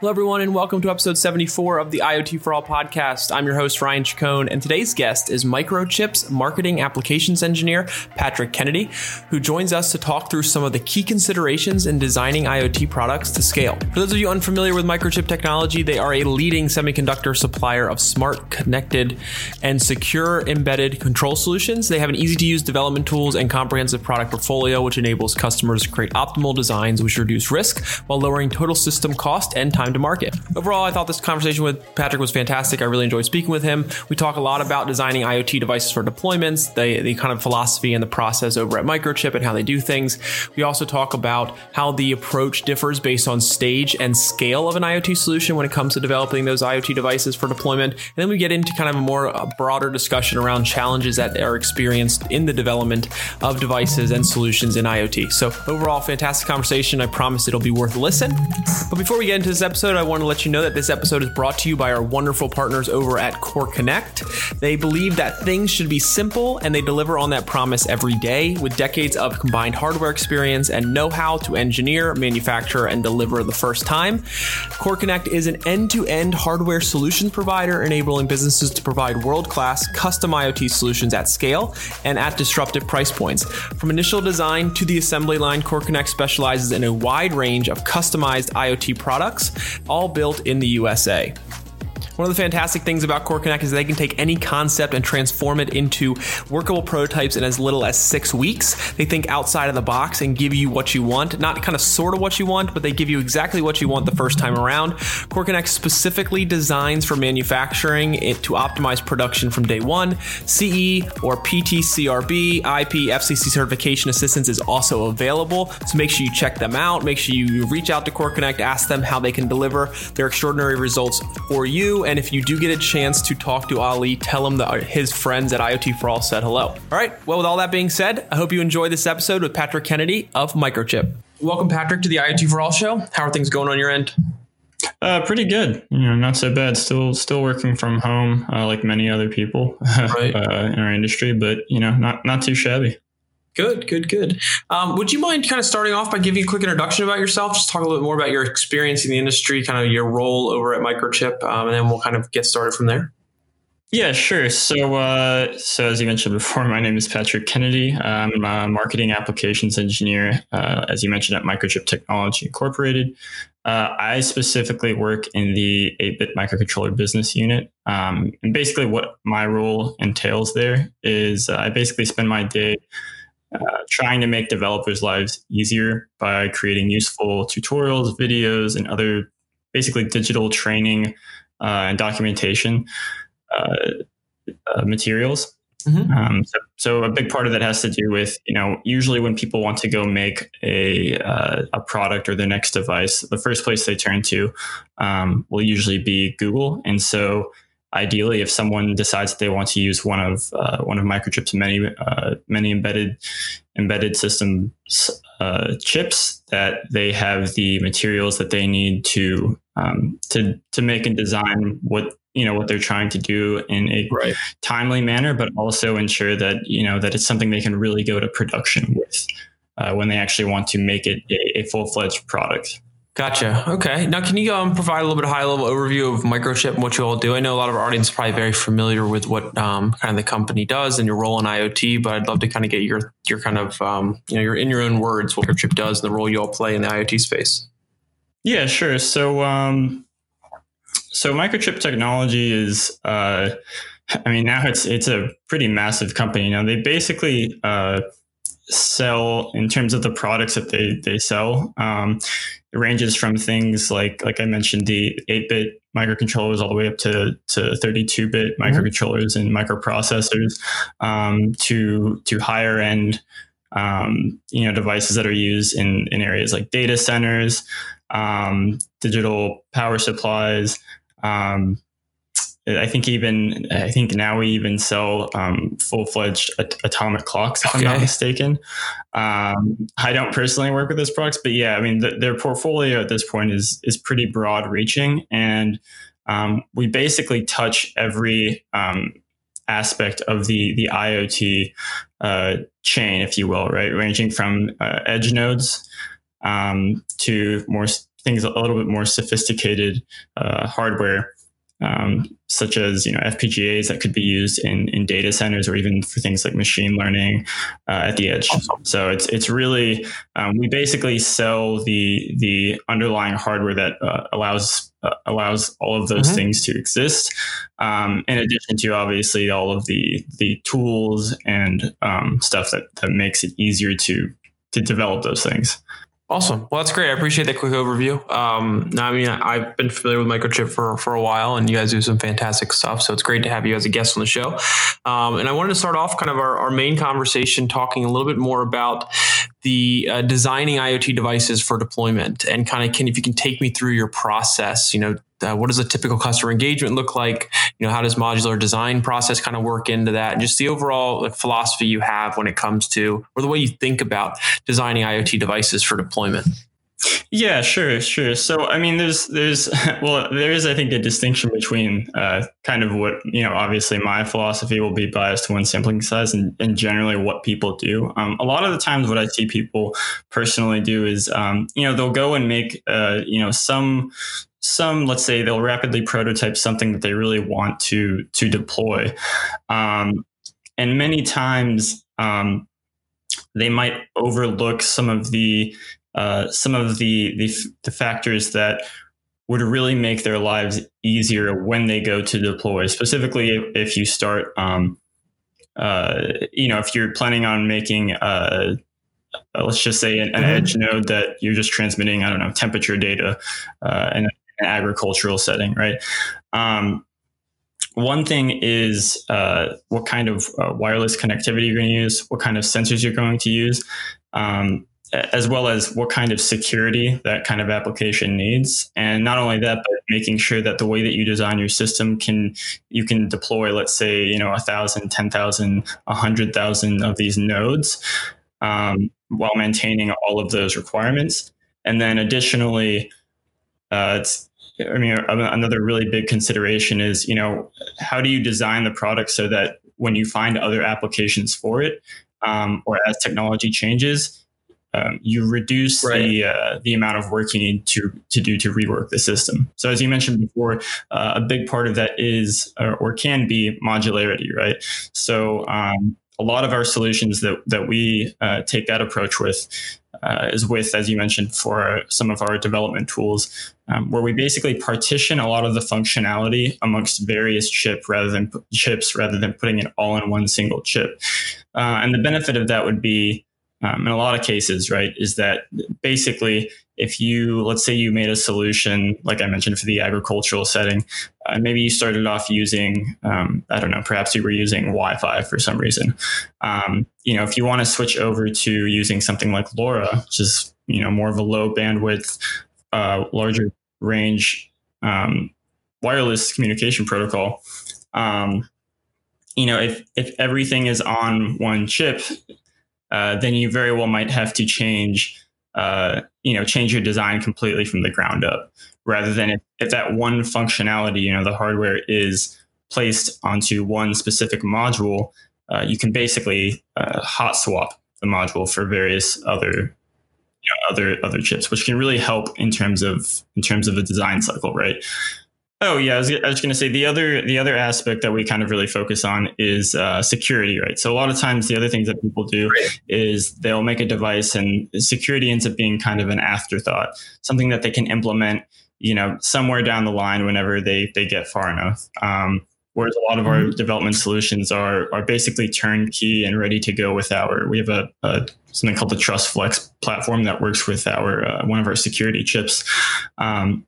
Hello, everyone, and welcome to episode 74 of the IoT for All podcast. I'm your host, Ryan Chacon, and today's guest is Microchip's marketing applications engineer, Patrick Kennedy, who joins us to talk through some of the key considerations in designing IoT products to scale. For those of you unfamiliar with Microchip technology, they are a leading semiconductor supplier of smart, connected, and secure embedded control solutions. They have an easy to use development tools and comprehensive product portfolio, which enables customers to create optimal designs which reduce risk while lowering total system cost and time time to market. Overall, I thought this conversation with Patrick was fantastic. I really enjoyed speaking with him. We talk a lot about designing IoT devices for deployments, the, the kind of philosophy and the process over at Microchip and how they do things. We also talk about how the approach differs based on stage and scale of an IoT solution when it comes to developing those IoT devices for deployment. And then we get into kind of a more broader discussion around challenges that are experienced in the development of devices and solutions in IoT. So overall, fantastic conversation. I promise it'll be worth a listen. But before we get into this episode, episode, I want to let you know that this episode is brought to you by our wonderful partners over at Core Connect. They believe that things should be simple and they deliver on that promise every day with decades of combined hardware experience and know how to engineer, manufacture, and deliver the first time. Core Connect is an end to end hardware solutions provider enabling businesses to provide world class custom IoT solutions at scale and at disruptive price points. From initial design to the assembly line, Core Connect specializes in a wide range of customized IoT products all built in the USA. One of the fantastic things about Core Connect is they can take any concept and transform it into workable prototypes in as little as six weeks. They think outside of the box and give you what you want, not kind of sort of what you want, but they give you exactly what you want the first time around. Core Connect specifically designs for manufacturing it to optimize production from day one. CE or PTCRB, IP, FCC certification assistance is also available. So make sure you check them out. Make sure you reach out to Core Connect, ask them how they can deliver their extraordinary results for you and if you do get a chance to talk to Ali, tell him that his friends at IoT for All said hello. All right. Well, with all that being said, I hope you enjoy this episode with Patrick Kennedy of Microchip. Welcome, Patrick, to the IoT for All show. How are things going on your end? Uh, pretty good. You know, not so bad. Still, still working from home, uh, like many other people right. uh, in our industry, but you know, not not too shabby. Good, good, good. Um, would you mind kind of starting off by giving a quick introduction about yourself? Just talk a little bit more about your experience in the industry, kind of your role over at Microchip, um, and then we'll kind of get started from there. Yeah, sure. So, uh, so as you mentioned before, my name is Patrick Kennedy. I'm a marketing applications engineer, uh, as you mentioned, at Microchip Technology Incorporated. Uh, I specifically work in the 8-bit microcontroller business unit, um, and basically, what my role entails there is uh, I basically spend my day uh, trying to make developers' lives easier by creating useful tutorials, videos, and other basically digital training uh, and documentation uh, uh materials. Mm-hmm. Um, so, so, a big part of that has to do with you know usually when people want to go make a uh, a product or their next device, the first place they turn to um, will usually be Google, and so ideally, if someone decides that they want to use one of uh, one of Microchip's many uh, many embedded embedded system uh, chips, that they have the materials that they need to um, to to make and design what you know what they're trying to do in a right. timely manner, but also ensure that you know that it's something they can really go to production with uh, when they actually want to make it a, a full fledged product. Gotcha. Okay. Now, can you um, provide a little bit of high level overview of Microchip and what you all do? I know a lot of our audience is probably very familiar with what um, kind of the company does and your role in IoT, but I'd love to kind of get your your kind of um, you know your in your own words what Microchip does and the role you all play in the IoT space. Yeah, sure. So, um, so Microchip technology is, uh, I mean, now it's it's a pretty massive company. Now they basically uh, sell in terms of the products that they they sell. Um, it ranges from things like like I mentioned the 8-bit microcontrollers all the way up to to 32-bit mm-hmm. microcontrollers and microprocessors um, to to higher end um, you know devices that are used in in areas like data centers, um, digital power supplies. Um, I think even I think now we even sell um, full fledged at- atomic clocks, if okay. I'm not mistaken. Um, I don't personally work with those products, but yeah, I mean the, their portfolio at this point is is pretty broad reaching, and um, we basically touch every um, aspect of the the IoT uh, chain, if you will, right, ranging from uh, edge nodes um, to more things a little bit more sophisticated uh, hardware um, such as you know FPGAs that could be used in, in data centers or even for things like machine learning uh, at the edge. Awesome. So it's it's really um, we basically sell the the underlying hardware that uh, allows uh, allows all of those mm-hmm. things to exist. Um, in addition to obviously all of the the tools and um, stuff that that makes it easier to to develop those things. Awesome. Well, that's great. I appreciate that quick overview. Um, I mean, I've been familiar with Microchip for, for a while, and you guys do some fantastic stuff. So it's great to have you as a guest on the show. Um, and I wanted to start off kind of our, our main conversation talking a little bit more about the uh, designing IoT devices for deployment, and kind of can if you can take me through your process. You know, uh, what does a typical customer engagement look like? You know, how does modular design process kind of work into that? And just the overall like, philosophy you have when it comes to, or the way you think about designing IoT devices for deployment. Yeah, sure, sure. So, I mean, there's, there's, well, there is, I think, a distinction between uh, kind of what, you know, obviously my philosophy will be biased to one sampling size and, and generally what people do. Um, a lot of the times, what I see people personally do is, um, you know, they'll go and make, uh, you know, some some let's say they'll rapidly prototype something that they really want to to deploy um, and many times um, they might overlook some of the uh, some of the, the, the factors that would really make their lives easier when they go to deploy specifically if, if you start um, uh, you know if you're planning on making uh, let's just say an, an, mm-hmm. edge node that you're just transmitting i don't know temperature data uh, and an agricultural setting, right? Um, one thing is uh, what kind of uh, wireless connectivity you're going to use, what kind of sensors you're going to use, um, as well as what kind of security that kind of application needs. And not only that, but making sure that the way that you design your system can you can deploy, let's say, you know, a thousand, ten thousand, a hundred thousand of these nodes um, while maintaining all of those requirements. And then additionally, uh, it's I mean, another really big consideration is, you know, how do you design the product so that when you find other applications for it, um, or as technology changes, um, you reduce right. the uh, the amount of work you need to to do to rework the system. So as you mentioned before, uh, a big part of that is or, or can be modularity, right? So um, a lot of our solutions that that we uh, take that approach with uh, is with, as you mentioned, for some of our development tools, um, where we basically partition a lot of the functionality amongst various chip rather than chips rather than putting it all in one single chip. Uh, and the benefit of that would be um, in a lot of cases, right, is that basically if you, let's say you made a solution, like I mentioned, for the agricultural setting, uh, maybe you started off using, um, I don't know, perhaps you were using Wi Fi for some reason. Um, you know, if you want to switch over to using something like LoRa, which is, you know, more of a low bandwidth, uh, larger range um, wireless communication protocol, um, you know, if, if everything is on one chip, uh, then you very well might have to change, uh, you know, change your design completely from the ground up, rather than if, if that one functionality, you know, the hardware is placed onto one specific module, uh, you can basically uh, hot swap the module for various other you know, other other chips, which can really help in terms of in terms of a design cycle, right? Oh yeah, I was, I was going to say the other the other aspect that we kind of really focus on is uh, security, right? So a lot of times the other things that people do right. is they'll make a device and security ends up being kind of an afterthought, something that they can implement, you know, somewhere down the line whenever they they get far enough. Um, whereas a lot of our mm-hmm. development solutions are are basically turnkey and ready to go with our. We have a, a something called the TrustFLEX platform that works with our uh, one of our security chips. Um,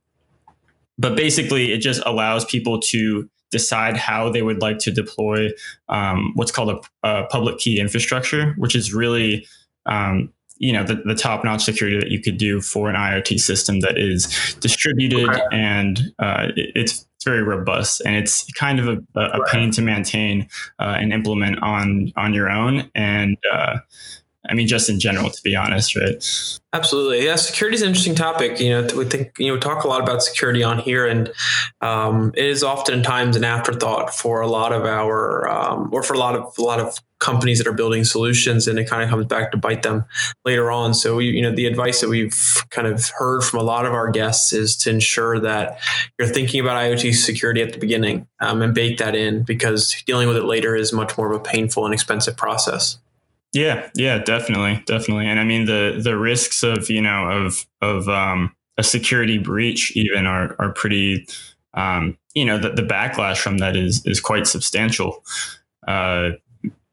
but basically, it just allows people to decide how they would like to deploy um, what's called a, a, public key infrastructure, which is really um, you know the, the top notch security that you could do for an IoT system that is distributed okay. and uh, it, it's it's very robust. And it's kind of a, a pain to maintain uh, and implement on on your own. And uh, I mean, just in general, to be honest, right? Absolutely. Yeah, security is an interesting topic. You know, we think you know we talk a lot about security on here, and um, it is oftentimes an afterthought for a lot of our um, or for a lot of a lot of companies that are building solutions, and it kind of comes back to bite them later on. So, we, you know, the advice that we've kind of heard from a lot of our guests is to ensure that you're thinking about IoT security at the beginning um, and bake that in because dealing with it later is much more of a painful and expensive process. Yeah, yeah, definitely, definitely. And I mean the the risks of you know of of um, a security breach even are are pretty. Um, you know the, the backlash from that is is quite substantial. Uh,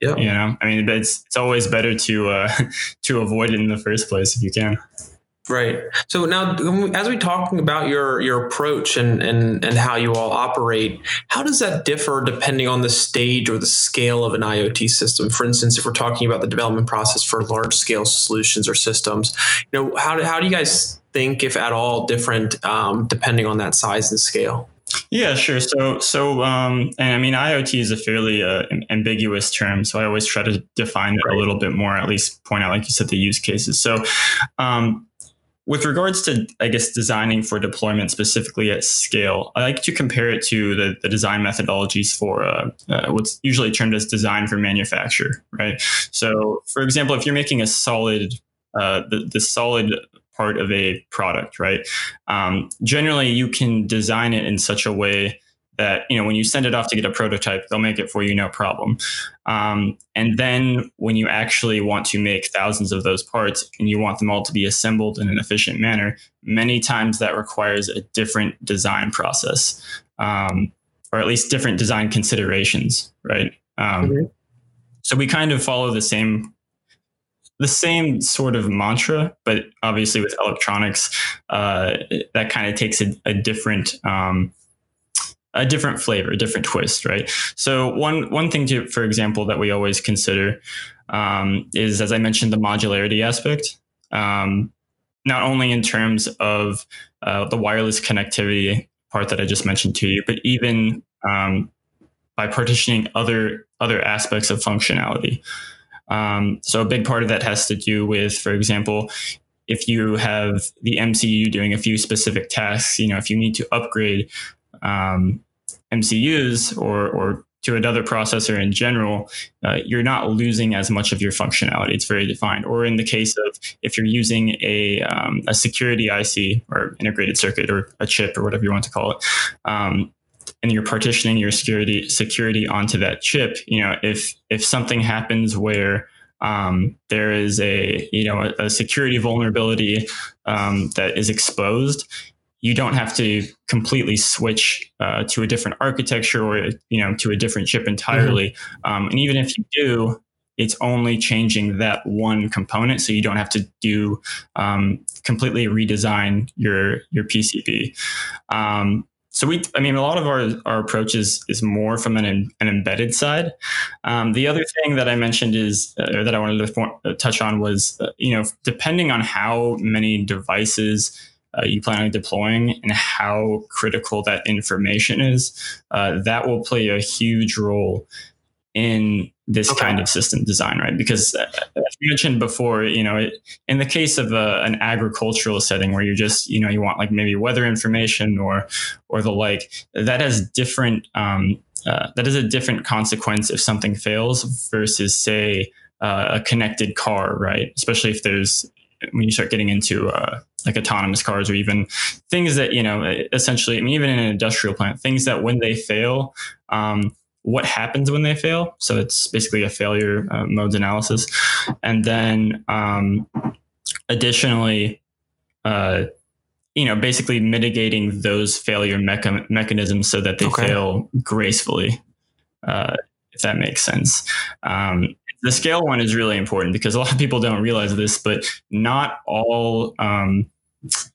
yeah. You know, I mean, it's it's always better to uh, to avoid it in the first place if you can. Right. So now, as we talking about your your approach and and and how you all operate, how does that differ depending on the stage or the scale of an IoT system? For instance, if we're talking about the development process for large scale solutions or systems, you know, how do, how do you guys think, if at all, different um, depending on that size and scale? Yeah, sure. So, so, um, and I mean, IoT is a fairly uh, ambiguous term, so I always try to define it right. a little bit more, at least point out, like you said, the use cases. So, um, with regards to, I guess, designing for deployment specifically at scale, I like to compare it to the, the design methodologies for uh, uh, what's usually termed as design for manufacture, right? So, for example, if you're making a solid, uh, the, the solid part of a product, right? Um, generally, you can design it in such a way that you know when you send it off to get a prototype they'll make it for you no problem um, and then when you actually want to make thousands of those parts and you want them all to be assembled in an efficient manner many times that requires a different design process um, or at least different design considerations right um, mm-hmm. so we kind of follow the same the same sort of mantra, but obviously with electronics, uh, that kind of takes a, a different um, a different flavor, a different twist, right? So one one thing to, for example, that we always consider um, is, as I mentioned, the modularity aspect. Um, not only in terms of uh, the wireless connectivity part that I just mentioned to you, but even um, by partitioning other other aspects of functionality. Um, so a big part of that has to do with, for example, if you have the MCU doing a few specific tasks, you know, if you need to upgrade um, MCUs or, or to another processor in general, uh, you're not losing as much of your functionality. It's very defined. Or in the case of if you're using a, um, a security IC or integrated circuit or a chip or whatever you want to call it, um, and you're partitioning your security security onto that chip, you know, if if something happens where um, there is a you know a, a security vulnerability um, that is exposed, you don't have to completely switch uh, to a different architecture or you know to a different chip entirely. Mm-hmm. Um, and even if you do, it's only changing that one component, so you don't have to do um, completely redesign your your PCB. Um, so we, I mean, a lot of our, our approach is, is more from an, an embedded side. Um, the other thing that I mentioned is, uh, that I wanted to uh, touch on was, uh, you know, depending on how many devices uh, you plan on deploying and how critical that information is, uh, that will play a huge role in this okay. kind of system design, right? Because uh, as you mentioned before, you know, it, in the case of a, an agricultural setting where you're just, you know, you want like maybe weather information or or the like, that has different um, uh, that is a different consequence if something fails versus say uh, a connected car, right? Especially if there's when you start getting into uh, like autonomous cars or even things that you know essentially i mean even in an industrial plant things that when they fail um, what happens when they fail? So it's basically a failure uh, modes analysis. And then um, additionally uh, you know basically mitigating those failure mecha- mechanisms so that they okay. fail gracefully uh, if that makes sense. Um, the scale one is really important because a lot of people don't realize this, but not all um,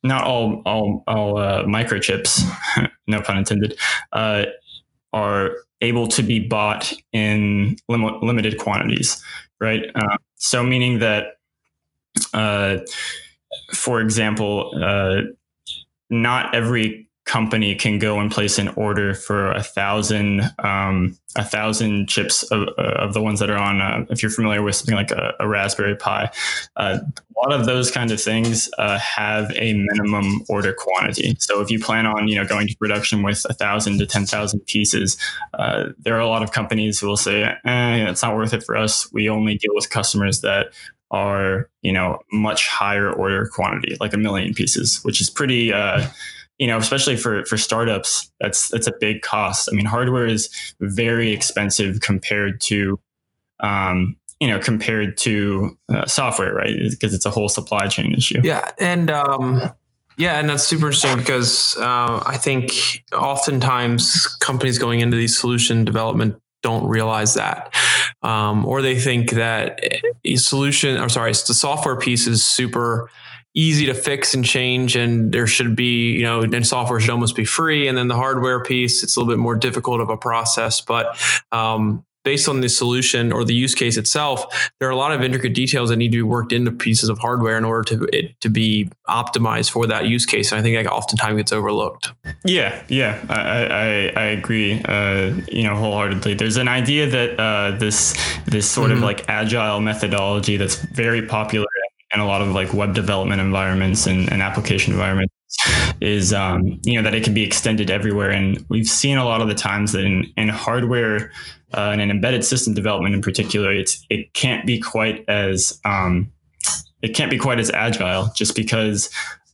not all all, all uh, microchips, no pun intended, uh, are able to be bought in lim- limited quantities, right? Uh, so meaning that, uh, for example, uh, not every company can go and place an order for a thousand um, a thousand chips of, of, the ones that are on. Uh, if you're familiar with something like a, a Raspberry Pi, uh, a lot of those kind of things uh, have a minimum order quantity. So if you plan on you know going to production with a thousand to ten thousand pieces, uh, there are a lot of companies who will say, eh, "It's not worth it for us. We only deal with customers that." are you know much higher order quantity like a million pieces which is pretty uh, you know, especially for for startups, that's that's a big cost. I mean, hardware is very expensive compared to, um, you know, compared to uh, software, right? Because it's a whole supply chain issue. Yeah, and um, yeah, and that's super interesting because uh, I think oftentimes companies going into these solution development don't realize that, um, or they think that a solution, I'm sorry, the software piece is super easy to fix and change and there should be you know and software should almost be free. And then the hardware piece it's a little bit more difficult of a process. But um, based on the solution or the use case itself there are a lot of intricate details that need to be worked into pieces of hardware in order to it to be optimized for that use case. And i think that oftentimes gets overlooked. Yeah yeah. I i, I agree uh, you know wholeheartedly. There's an idea that uh, this this sort mm-hmm. of like agile methodology that's very popular and a lot of like web development environments and, and application environments is um, you know that it can be extended everywhere and we've seen a lot of the times that in, in hardware uh, and in embedded system development in particular it's it can't be quite as um, it can't be quite as agile just because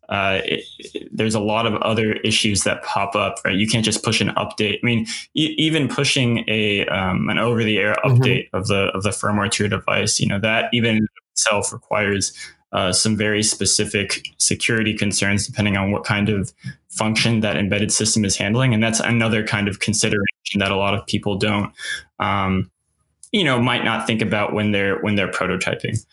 uh, it, it, there's a lot of other issues that pop up, right? You can't just push an update. I mean, e- even pushing a um, an over the air mm-hmm. update mm-hmm. of the of the firmware to your device, you know, that even itself requires uh, some very specific security concerns depending on what kind of function that embedded system is handling, and that's another kind of consideration that a lot of people don't, um, you know, might not think about when they're when they're prototyping.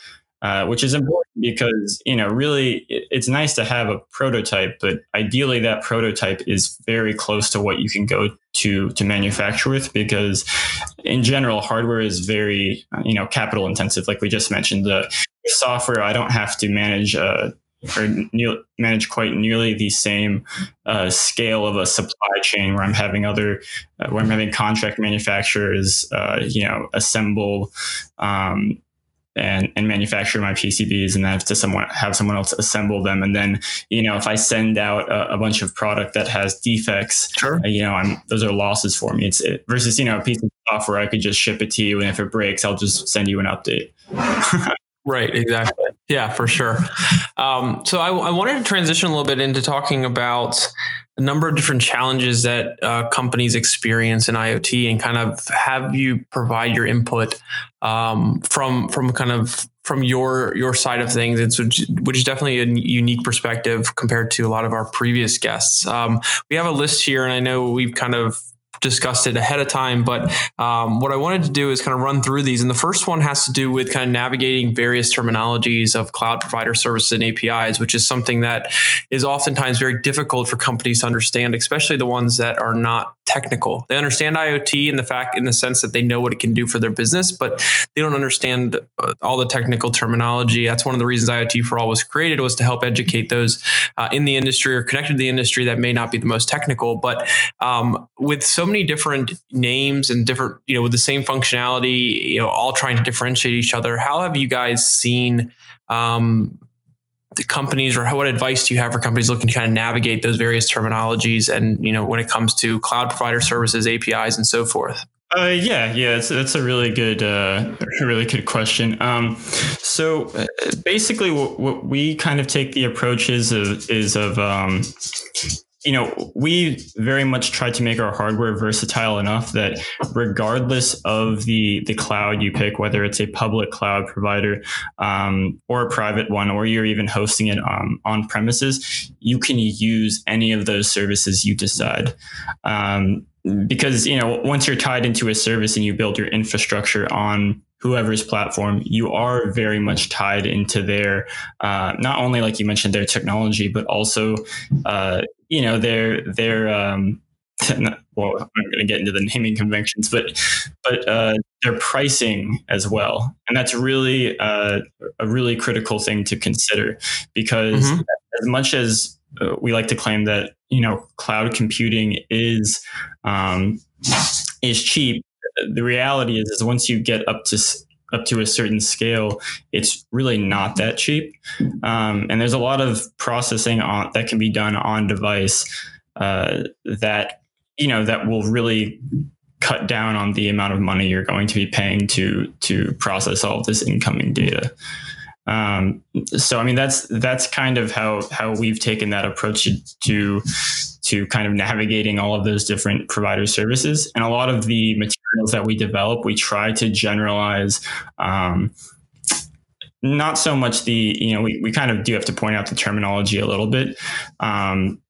Uh, which is important because you know really it, it's nice to have a prototype but ideally that prototype is very close to what you can go to to manufacture with because in general hardware is very you know capital intensive. Like we just mentioned the software i don't have to manage uh, or ne- manage quite nearly the same uh, scale of a supply chain where I'm having other, uh, where I'm having contract manufacturers, uh, you know, assemble um, and, and manufacture my PCBs and then have to someone have someone else assemble them. And then, you know, if I send out a, a bunch of product that has defects, sure. Uh, you know, I'm, those are losses for me. It's it, versus, you know, a piece of software, I could just ship it to you. And if it breaks, I'll just send you an update. right. Exactly. Yeah, for sure. Um, so I, I wanted to transition a little bit into talking about a number of different challenges that uh, companies experience in IoT and kind of have you provide your input um, from from kind of from your your side of things, it's which, which is definitely a unique perspective compared to a lot of our previous guests. Um, we have a list here, and I know we've kind of discussed it ahead of time. But um, what I wanted to do is kind of run through these. And the first one has to do with kind of navigating various terminologies of cloud provider services and APIs, which is something that is oftentimes very difficult for companies to understand, especially the ones that are not technical. They understand IoT in the fact, in the sense that they know what it can do for their business, but they don't understand uh, all the technical terminology. That's one of the reasons IoT for All was created was to help educate those uh, in the industry or connected to the industry that may not be the most technical. But um, with so many different names and different, you know, with the same functionality, you know, all trying to differentiate each other. How have you guys seen um, the companies or what advice do you have for companies looking to kind of navigate those various terminologies and, you know, when it comes to cloud provider services, APIs and so forth? Uh, yeah, yeah, it's, that's a really good, uh, really good question. Um, so uh, basically, what, what, we kind of take the approach is of, is of um, you know, we very much try to make our hardware versatile enough that regardless of the the cloud you pick, whether it's a public cloud provider um, or a private one, or you're even hosting it um, on premises, you can use any of those services you decide. Um, because you know, once you're tied into a service and you build your infrastructure on whoever's platform, you are very much tied into their, uh, not only like you mentioned, their technology, but also, uh, you know, their their. Um, well, I'm not going to get into the naming conventions, but but uh, their pricing as well, and that's really uh, a really critical thing to consider because mm-hmm. as much as we like to claim that you know cloud computing is um, is cheap. The reality is, is once you get up to up to a certain scale, it's really not that cheap. Um, and there's a lot of processing on that can be done on device uh, that you know that will really cut down on the amount of money you're going to be paying to to process all of this incoming data. Um, so I mean that's that's kind of how how we've taken that approach to to kind of navigating all of those different provider services and a lot of the materials that we develop we try to generalize um, not so much the you know we, we kind of do have to point out the terminology a little bit um,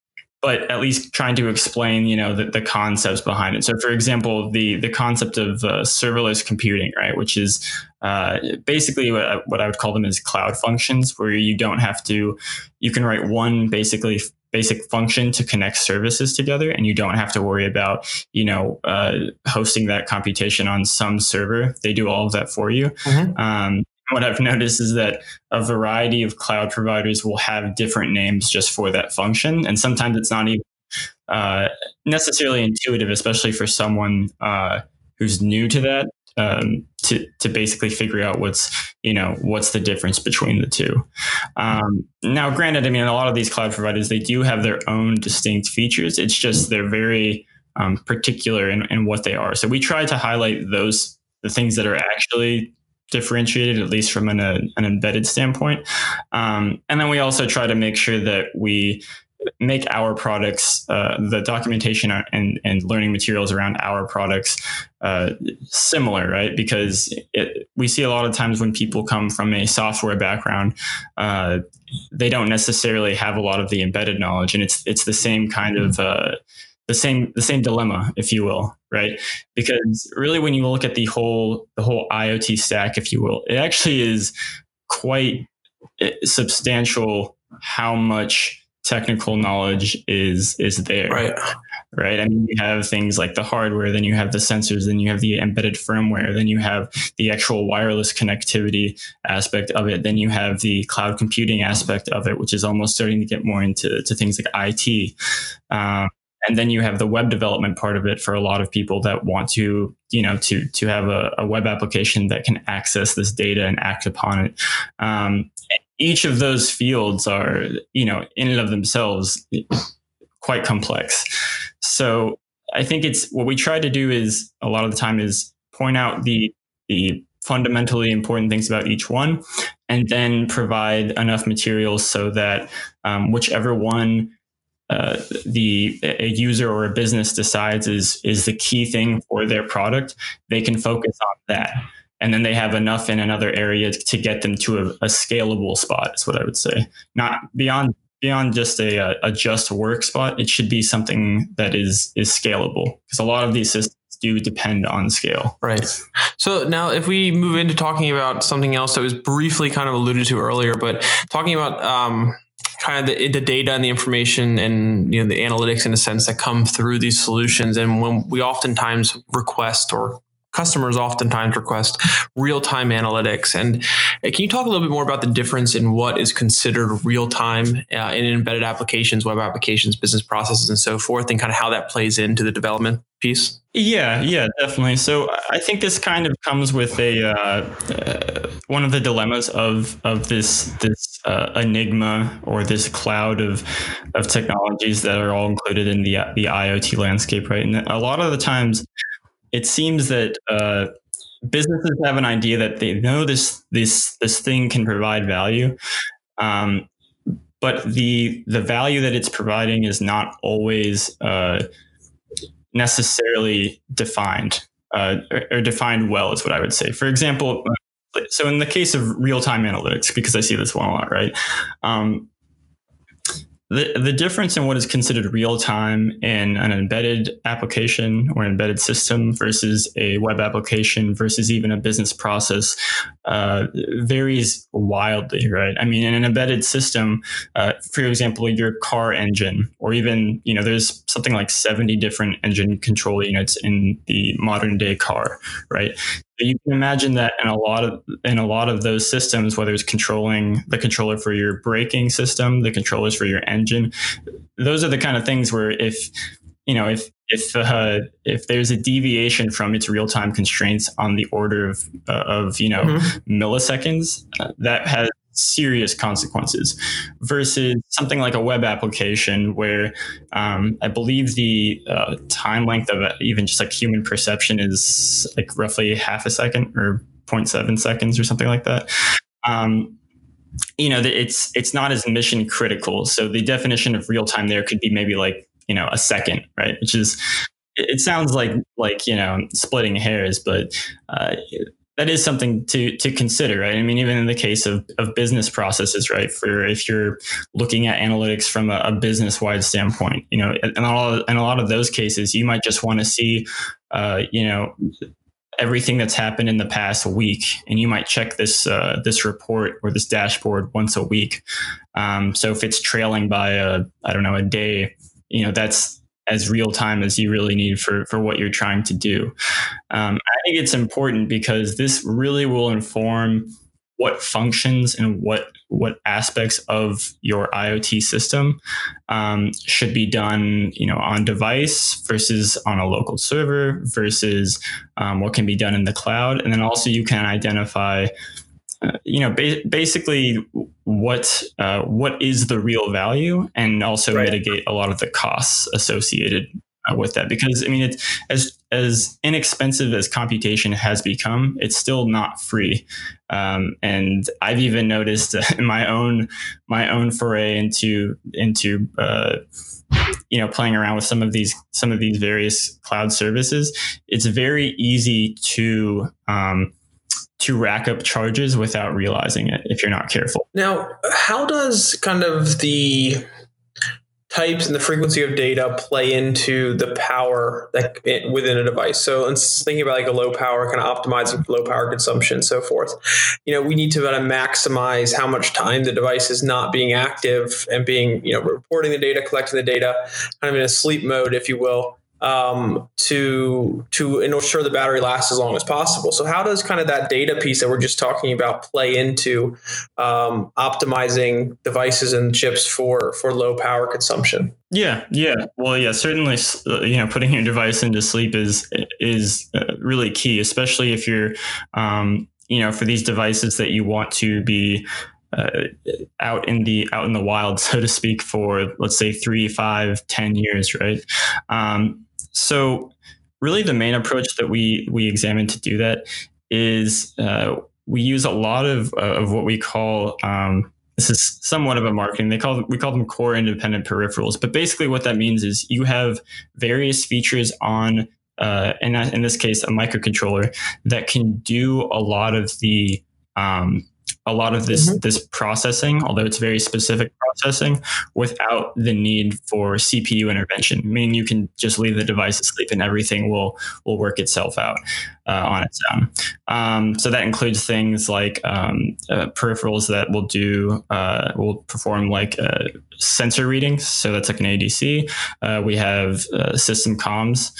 but at least trying to explain, you know, the, the concepts behind it. So, for example, the the concept of uh, serverless computing, right, which is uh, basically what I, what I would call them is cloud functions, where you don't have to, you can write one basically basic function to connect services together, and you don't have to worry about, you know, uh, hosting that computation on some server. They do all of that for you. Mm-hmm. Um, what I've noticed is that a variety of cloud providers will have different names just for that function. And sometimes it's not even uh, necessarily intuitive, especially for someone uh, who's new to that. Um, to to basically figure out what's you know what's the difference between the two. Um, now, granted, I mean a lot of these cloud providers they do have their own distinct features. It's just they're very um, particular in, in what they are. So we try to highlight those the things that are actually differentiated, at least from an, a, an embedded standpoint. Um, and then we also try to make sure that we make our products, uh, the documentation and, and learning materials around our products uh, similar, right? Because it, we see a lot of times when people come from a software background, uh, they don't necessarily have a lot of the embedded knowledge, and it's it's the same kind of uh, the same the same dilemma, if you will, right? Because really, when you look at the whole the whole IoT stack, if you will, it actually is quite eh, substantial how much technical knowledge is is there. Right. Right? I mean you have things like the hardware then you have the sensors then you have the embedded firmware then you have the actual wireless connectivity aspect of it then you have the cloud computing aspect of it which is almost starting to get more into to things like it um, and then you have the web development part of it for a lot of people that want to you know to to have a, a web application that can access this data and act upon it. Um, each of those fields are you know in and of themselves quite complex. So i think it's what we try to do is a lot of the time is point out the the fundamentally important things about each one and then provide enough materials so that um, whichever one the a user or a business decides is is the key thing for their product, they can focus on that, and then they have enough in another area to get them to a, a scalable spot. Is what I would say. Not beyond beyond just a, a just work spot. It should be something that is is scalable because a lot of these systems do depend on scale. Right. So now, if we move into talking about something else that was briefly kind of alluded to earlier, but talking about um, kind of the, the data and the information and you know the analytics in a sense that come through these solutions. And when we oftentimes request or customers oftentimes request real-time analytics. And uh, can you talk a little bit more about the difference in what is considered real-time uh, in embedded applications web applications business processes and so forth and kind of how that plays into the development piece? Yeah yeah definitely. So i think this kind of comes with a uh, uh, one of the dilemmas of of this this uh, enigma or this cloud of of technologies that are all included in the the iot landscape right? And a lot of the times it seems that uh, businesses have an idea that they know this this this thing can provide value, um, but the the value that it's providing is not always uh, necessarily defined uh, or, or, defined well. Is what I would say. For example. So in the case of real-time analytics, because I see this one a lot, right? Um, the, the difference in what is considered real time in an embedded application or embedded system versus a web application versus even a business process uh, varies wildly, right? I mean, in an embedded system, uh, for example, your car engine, or even, you know, there's something like 70 different engine control units in the modern day car, right? You can imagine that in a lot of in a lot of those systems, whether it's controlling the controller for your braking system, the controllers for your engine, those are the kind of things where if you know if if uh, if there's a deviation from its real time constraints on the order of uh, of you know mm-hmm. milliseconds, uh, that has serious consequences versus something like a web application where um, I believe the uh, time length of even just like human perception is like roughly half a second or 0.7 seconds or something like that. Um, you know, it's it's not as mission critical. So the definition of real time there could be maybe like you know a second, right? Which is it sounds like like you know splitting hairs, but uh, that is something to to consider, right? I mean, even in the case of, of business processes, right? For if you're looking at analytics from a, a business wide standpoint, you know, in a, lot of, in a lot of those cases, you might just want to see, uh, you know, everything that's happened in the past week, and you might check this uh, this report or this dashboard once a week. Um, so if it's trailing by a I don't know a day, you know, that's as real time as you really need for for what you're trying to do. Um, I think it's important because this really will inform what functions and what what aspects of your IoT system um, should be done, you know, on device versus on a local server versus um, what can be done in the cloud, and then also you can identify you know, ba- basically what uh, what is the real value, and also right. mitigate a lot of the costs associated uh, with that. Because I mean, it's as as inexpensive as computation has become, it's still not free. Um, and I've even noticed in my own my own foray into into uh, you know playing around with some of these some of these various cloud services, it's very easy to um, to rack up charges without realizing it if you're not careful. Now, how does kind of the types and the frequency of data play into the power that within a device. So thinking about like a low power, kind of optimizing low power consumption so forth. You know, we need to kind of maximize how much time the device is not being active and being, you know, reporting the data, collecting the data, kind of in a sleep mode, if you will um, to to ensure the battery lasts as long as possible. So how does kind of that data piece that we're just talking about play into um, optimizing devices and chips for for low power consumption? Yeah, yeah. Well, yeah. Certainly, uh, you know, putting your device into sleep is is uh, really key, especially if you're, um, you know, for these devices that you want to be uh, out in the out in the wild, so to speak, for let's say three, five, ten years, right? Um, so, really, the main approach that we we examine to do that is uh, we use a lot of uh, of what we call um, this is somewhat of a marketing. They call we call them core independent peripherals, but basically what that means is you have various features on, uh, in in this case, a microcontroller that can do a lot of the um, a lot of this mm-hmm. this processing, although it's very specific processing, without the need for CPU intervention. I mean, you can just leave the device asleep and everything will will work itself out uh, on its own. Um, so that includes things like um, uh, peripherals that will do uh, will perform like uh, sensor readings. So that's like an ADC. Uh, we have uh, system comms.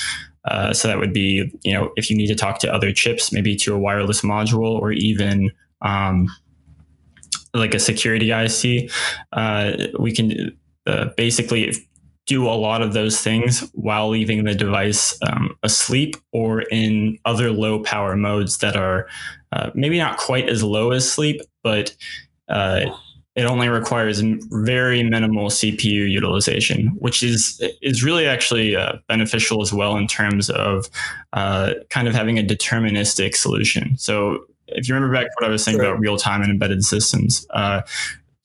so that would be, you know, if you need to talk to other chips, maybe to a wireless module or even um, like a security IC, uh, we can uh, basically do a lot of those things while leaving the device um, asleep or in other low power modes that are uh, maybe not quite as low as sleep, but uh, it only requires very minimal CPU utilization, which is is really actually uh, beneficial as well in terms of uh, kind of having a deterministic solution. So if you remember back what I was saying sure. about real time and embedded systems, uh,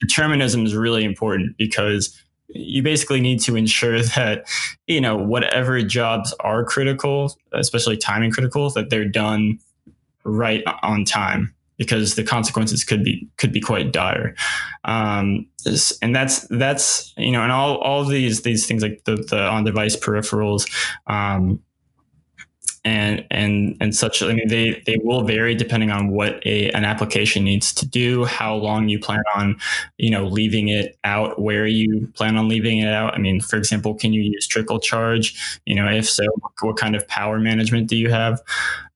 determinism is really important because you basically need to ensure that you know whatever jobs are critical, especially timing critical, that they're done right on time because the consequences could be could be quite dire. Um, and that's that's you know, and all all of these these things like the the on device peripherals. Um, and and and such. I mean, they they will vary depending on what a an application needs to do, how long you plan on, you know, leaving it out, where you plan on leaving it out. I mean, for example, can you use trickle charge? You know, if so, what kind of power management do you have,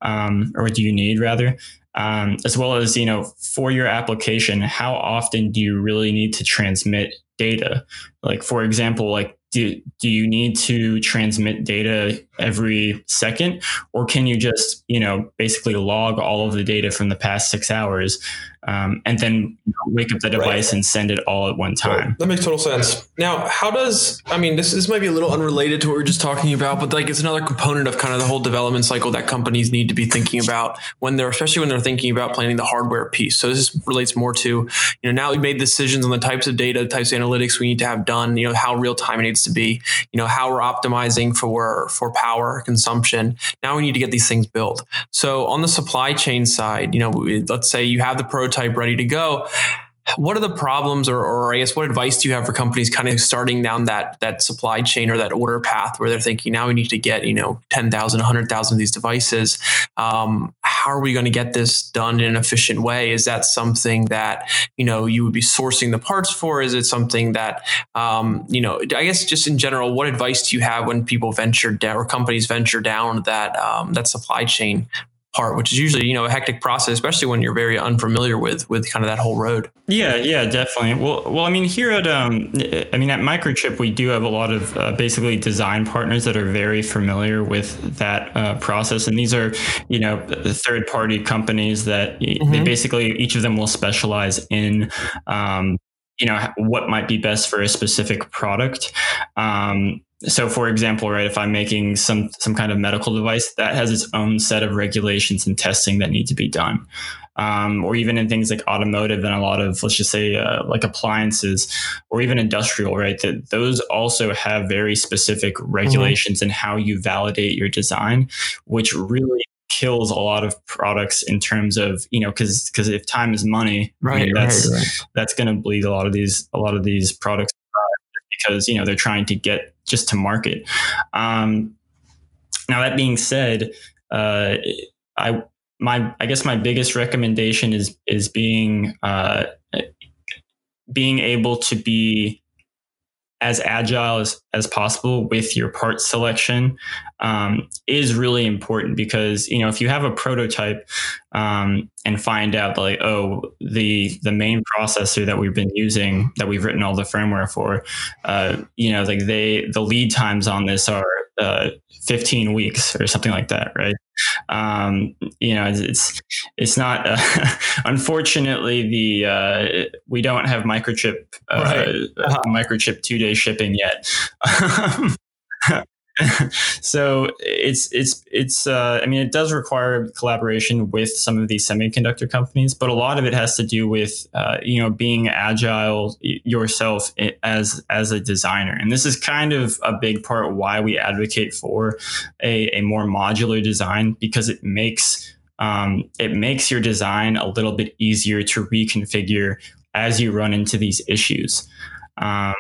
um, or do you need rather? Um, as well as you know for your application how often do you really need to transmit data like for example like do, do you need to transmit data every second? Or can you just you know basically log all of the data from the past six hours um, and then wake up the device right. and send it all at one time. Right. That makes total sense. Now, how does I mean this? This might be a little unrelated to what we are just talking about, but like it's another component of kind of the whole development cycle that companies need to be thinking about when they're especially when they're thinking about planning the hardware piece. So this relates more to you know now we've made decisions on the types of data, types of analytics we need to have done. You know how real time it needs to be. You know how we're optimizing for for power consumption. Now we need to get these things built. So on the supply chain side, you know let's say you have the pro prototype ready to go. What are the problems, or, or I guess, what advice do you have for companies kind of starting down that that supply chain or that order path where they're thinking now we need to get you know 10,000, 100,000 of these devices? Um, how are we going to get this done in an efficient way? Is that something that you know you would be sourcing the parts for? Is it something that um, you know? I guess just in general, what advice do you have when people venture down or companies venture down that um, that supply chain part, which is usually you know a hectic process, especially when you're very unfamiliar with with kind of that whole road. Yeah, yeah, definitely. Well, well, I mean, here at um, I mean at Microchip, we do have a lot of uh, basically design partners that are very familiar with that uh, process, and these are you know third party companies that mm-hmm. they basically each of them will specialize in. Um, you know what might be best for a specific product um, so for example right if i'm making some some kind of medical device that has its own set of regulations and testing that need to be done um, or even in things like automotive and a lot of let's just say uh, like appliances or even industrial right that those also have very specific mm-hmm. regulations mm-hmm. and how you validate your design which really kills a lot of products in terms of you know because because if time is money right, I mean, that's right, right. that's going to bleed a lot of these a lot of these products because you know they're trying to get just to market. Um, now that being said, uh, I my I guess my biggest recommendation is is being uh, being able to be as agile as, as possible with your part selection um, is really important because you know if you have a prototype um, and find out like oh the the main processor that we've been using that we've written all the firmware for uh, you know like they the lead times on this are uh, 15 weeks or something like that right um, you know it's it's not uh, unfortunately the uh, we don't have microchip uh, right. uh-huh. microchip two day shipping yet so it's it's it's uh, I mean it does require collaboration with some of these semiconductor companies, but a lot of it has to do with uh, you know being agile yourself as as a designer, and this is kind of a big part why we advocate for a, a more modular design because it makes um, it makes your design a little bit easier to reconfigure as you run into these issues. Um,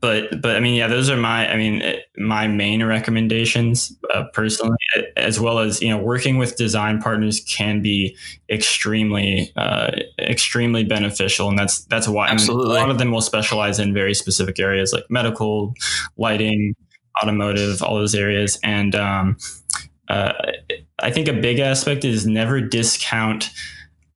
but but I mean, yeah, those are my I mean my main recommendations uh, personally, as well as you know working with design partners can be extremely uh, extremely beneficial, and that's that's why Absolutely. a lot of them will specialize in very specific areas like medical, lighting, automotive, all those areas, and um, uh, I think a big aspect is never discount.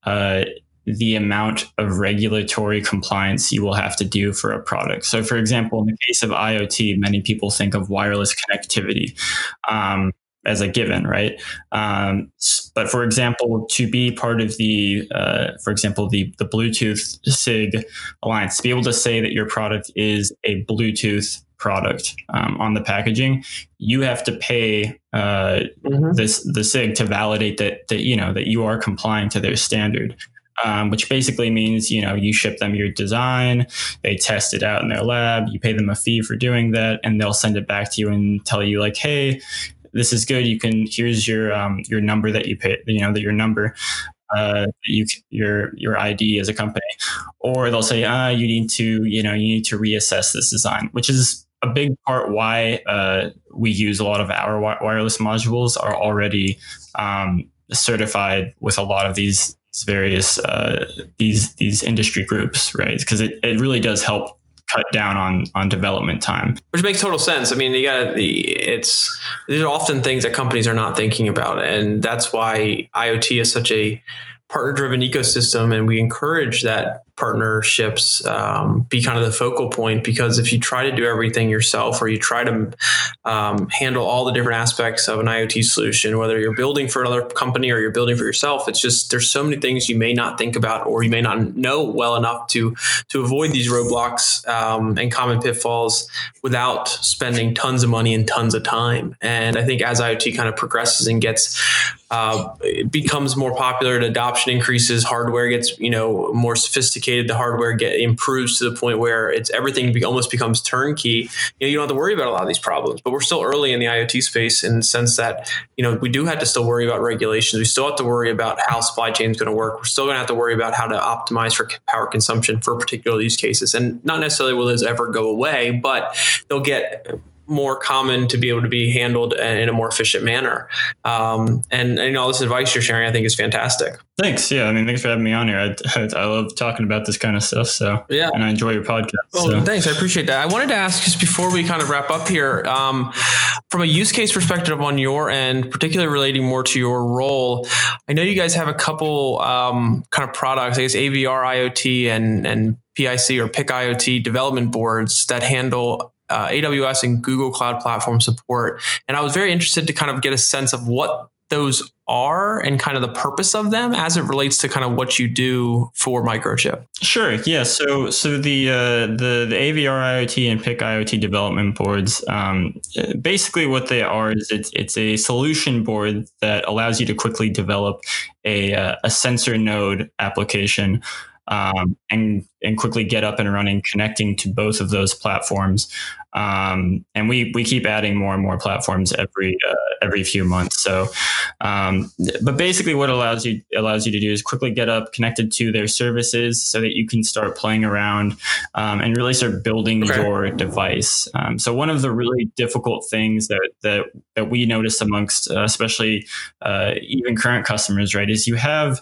Uh, the amount of regulatory compliance you will have to do for a product. So, for example, in the case of IoT, many people think of wireless connectivity um, as a given, right? Um, but for example, to be part of the, uh, for example, the the Bluetooth SIG alliance, to be able to say that your product is a Bluetooth product um, on the packaging, you have to pay uh, mm-hmm. this the SIG to validate that that you know that you are complying to their standard um, which basically means you know you ship them your design, they test it out in their lab, you pay them a fee for doing that, and they'll send it back to you and tell you like, hey, this is good. You can here's your um, your number that you pay, you know, that your number. Uh, you your your ID as a company, or they'll say, ah, you need to, you know, you need to reassess this design, which is a big part why uh, we use a lot of our wi- wireless modules are already um, certified with a lot of these various uh, these these industry groups, right? Because it, it really does help cut down on on development time. Which makes total sense. I mean, you got it's these are often things that companies are not thinking about, and that's why IoT is such a partner driven ecosystem, and we encourage that partnerships um, be kind of the focal point because if you try to do everything yourself or you try to um, handle all the different aspects of an IoT solution, whether you're building for another company or you're building for yourself, it's just there's so many things you may not think about or you may not know well enough to to avoid these roadblocks um, and common pitfalls without spending tons of money and tons of time. And I think as IoT kind of progresses and gets uh, becomes more popular and adoption increases, hardware gets you know more sophisticated, the hardware get improves to the point where it's everything be, almost becomes turnkey. You know, you don't have to worry about a lot of these problems. But we're still early in the IoT space in the sense that you know we do have to still worry about regulations. We still have to worry about how supply chain is going to work. We're still going to have to worry about how to optimize for power consumption for particular use cases. And not necessarily will those ever go away, but they'll get more common to be able to be handled in a more efficient manner. Um, and, and, all this advice you're sharing, I think is fantastic. Thanks. Yeah. I mean, thanks for having me on here. I, I, I love talking about this kind of stuff. So yeah, and I enjoy your podcast. Well, so. thanks. I appreciate that. I wanted to ask just before we kind of wrap up here, um, from a use case perspective on your end, particularly relating more to your role, I know you guys have a couple um, kind of products, I guess AVR IoT and, and PIC or PIC IoT development boards that handle uh, AWS and Google Cloud Platform support. And I was very interested to kind of get a sense of what those are and kind of the purpose of them as it relates to kind of what you do for microchip sure yeah so so the uh, the the avr iot and pic iot development boards um, basically what they are is it's it's a solution board that allows you to quickly develop a uh, a sensor node application um, and and quickly get up and running, connecting to both of those platforms. Um, and we we keep adding more and more platforms every uh, every few months. So, um, but basically, what allows you allows you to do is quickly get up connected to their services, so that you can start playing around um, and really start building okay. your device. Um, so, one of the really difficult things that that that we notice amongst, uh, especially uh, even current customers, right, is you have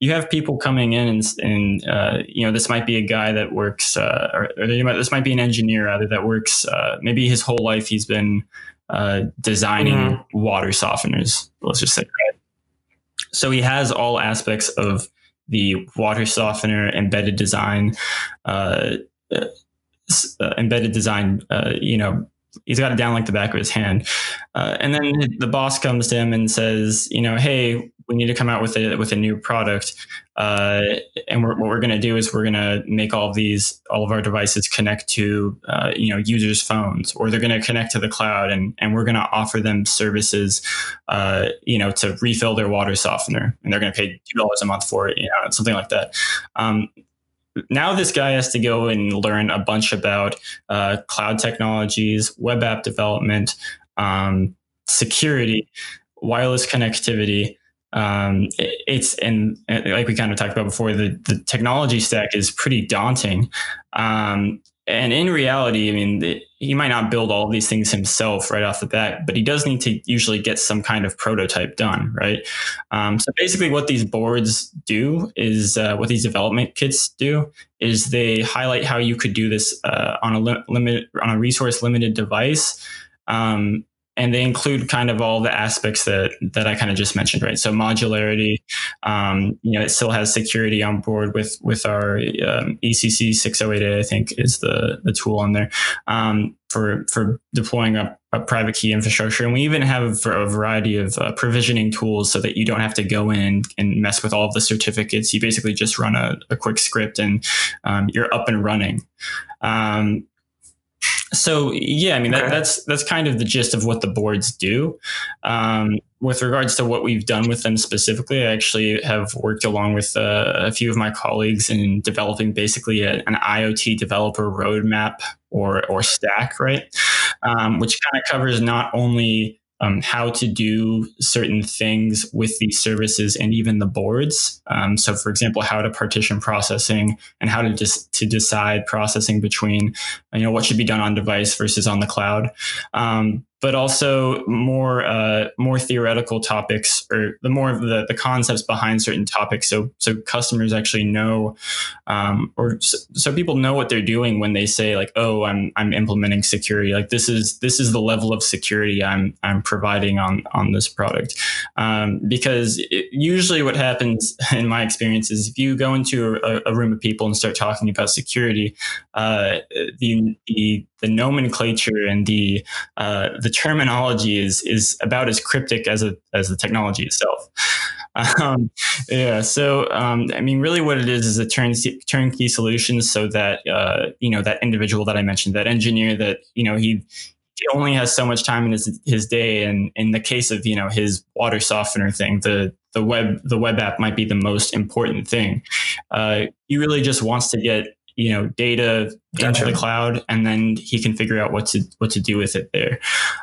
you have people coming in and, and uh, you know this might be a guy that works uh, or, or might, this might be an engineer rather that works uh, maybe his whole life he's been uh, designing mm-hmm. water softeners let's just say right so he has all aspects of the water softener embedded design uh, uh, embedded design you know he's got it down like the back of his hand. Uh, and then the boss comes to him and says, you know, hey, we need to come out with a with a new product. Uh, and we're, what we're going to do is we're going to make all of these all of our devices connect to uh, you know users' phones, or they're going to connect to the cloud, and and we're going to offer them services, uh, you know, to refill their water softener, and they're going to pay two dollars a month for it, you know, something like that. Um, now this guy has to go and learn a bunch about uh, cloud technologies, web app development, um, security, wireless connectivity, um, it's and, like we kind of talked about before, the the technology stack is pretty daunting. Um, and in reality, I mean, the, he might not build all these things himself right off the bat, but he does need to usually get some kind of prototype done, right? Um, so basically, what these boards do is uh, what these development kits do is they highlight how you could do this uh, on a li- limit on a resource limited device. Um, and they include kind of all the aspects that that I kind of just mentioned, right? So modularity, um, you know, it still has security on board with with our um, ECC 608, I think is the the tool on there um, for for deploying a, a, private key infrastructure, and we even have a variety of uh, provisioning tools so that you don't have to go in and mess with all of the certificates. You basically just run a, a quick script and um, you're up and running. Um, so yeah, I mean that, that's that's kind of the gist of what the boards do. Um, with regards to what we've done with them specifically, I actually have worked along with uh, a few of my colleagues in developing basically a, an IoT developer roadmap or or stack, right? Um, which kind of covers not only um, how to do certain things with these services and even the boards. Um, so, for example, how to partition processing and how to just to decide processing between you know what should be done on device versus on the cloud. Um, but also more uh, more theoretical topics or the more of the, the concepts behind certain topics. So so customers actually know um, or so, so, people know what they're doing when they say like oh I'm I'm implementing security. Like this is this is the level of security I'm I'm providing on on this product. Um, because it, usually what happens in my experience is if you go into a, a room of people and start talking about security uh, the, the the nomenclature and the uh, the terminology is is about as cryptic as a, as the technology itself. Um, yeah, so um, I mean, really, what it is is a turn, turnkey solution, so that uh, you know that individual that I mentioned, that engineer, that you know he he only has so much time in his his day, and in the case of you know his water softener thing, the the web the web app might be the most important thing. Uh, he really just wants to get you know data gotcha. into the cloud and then he can figure out what to what to do with it there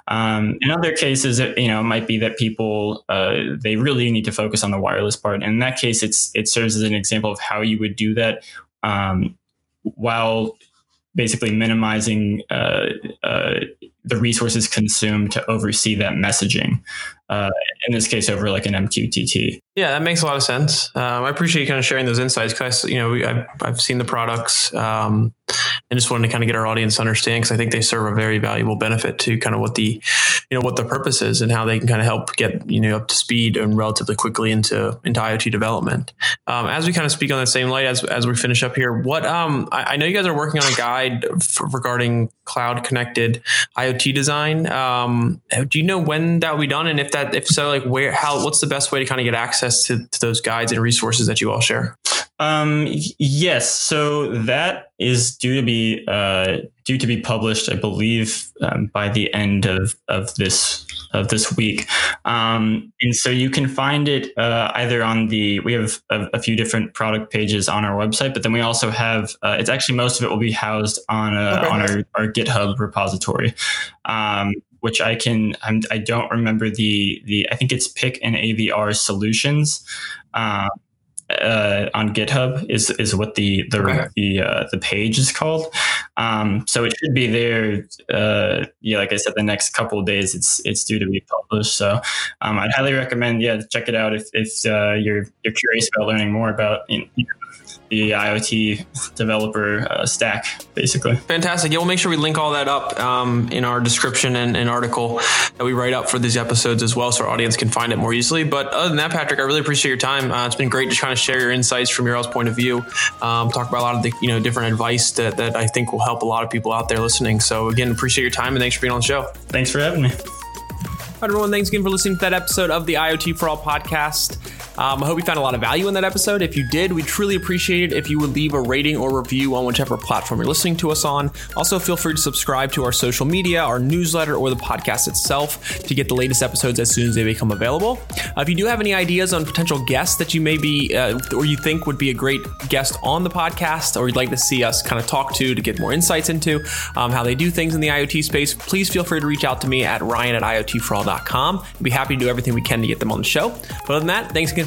um, in other cases it, you know it might be that people uh, they really need to focus on the wireless part and in that case it's it serves as an example of how you would do that um, while basically minimizing uh, uh, the resources consumed to oversee that messaging. Uh, in this case, over like an MQTT. Yeah, that makes a lot of sense. Um, I appreciate you kind of sharing those insights because you know I've, I've seen the products. Um, and just wanted to kind of get our audience to understand because I think they serve a very valuable benefit to kind of what the, you know, what the purpose is and how they can kind of help get you know up to speed and relatively quickly into into IoT development. Um, as we kind of speak on the same light as as we finish up here, what um I, I know you guys are working on a guide for, regarding cloud connected IoT design. Um, do you know when that will be done, and if that if so, like where how what's the best way to kind of get access to, to those guides and resources that you all share? Um, yes. So that is due to be uh, due to be published, I believe, um, by the end of, of this of this week. Um, and so you can find it uh, either on the we have a, a, few different product pages on our website, but then we also have uh, it's actually most of it will be housed on a, okay. on our, our GitHub repository. Um, which I can I'm, I do not remember the the I think it's PIC and AVR solutions. Um, uh, on GitHub is is what the the okay. the, uh, the page is called. Um, so it should be there. Uh, yeah, like I said, the next couple of days it's it's due to be published. So um, I'd highly recommend yeah check it out if if uh, you're you're curious about learning more about you know, the IoT developer uh, stack, basically. Fantastic. Yeah, we'll make sure we link all that up um, in our description and, and, article that we write up for these episodes as well, so our audience can find it more easily. But other than that, Patrick, I really appreciate your time. Uh, it's been great to kind of share your insights from your all's point of view. Um, talk about a lot of the you know different advice that, that I think will help a lot of people out there listening. So again, appreciate your time and thanks for being on the show. Thanks for having me. All right, everyone, thanks again for listening to that episode of the IoT for All podcast. Um, I hope you found a lot of value in that episode. If you did, we'd truly appreciate it if you would leave a rating or review on whichever platform you're listening to us on. Also, feel free to subscribe to our social media, our newsletter, or the podcast itself to get the latest episodes as soon as they become available. Uh, if you do have any ideas on potential guests that you may be uh, or you think would be a great guest on the podcast, or you'd like to see us kind of talk to to get more insights into um, how they do things in the IoT space, please feel free to reach out to me at ryan at iotforall.com. I'd be happy to do everything we can to get them on the show. But other than that, thanks again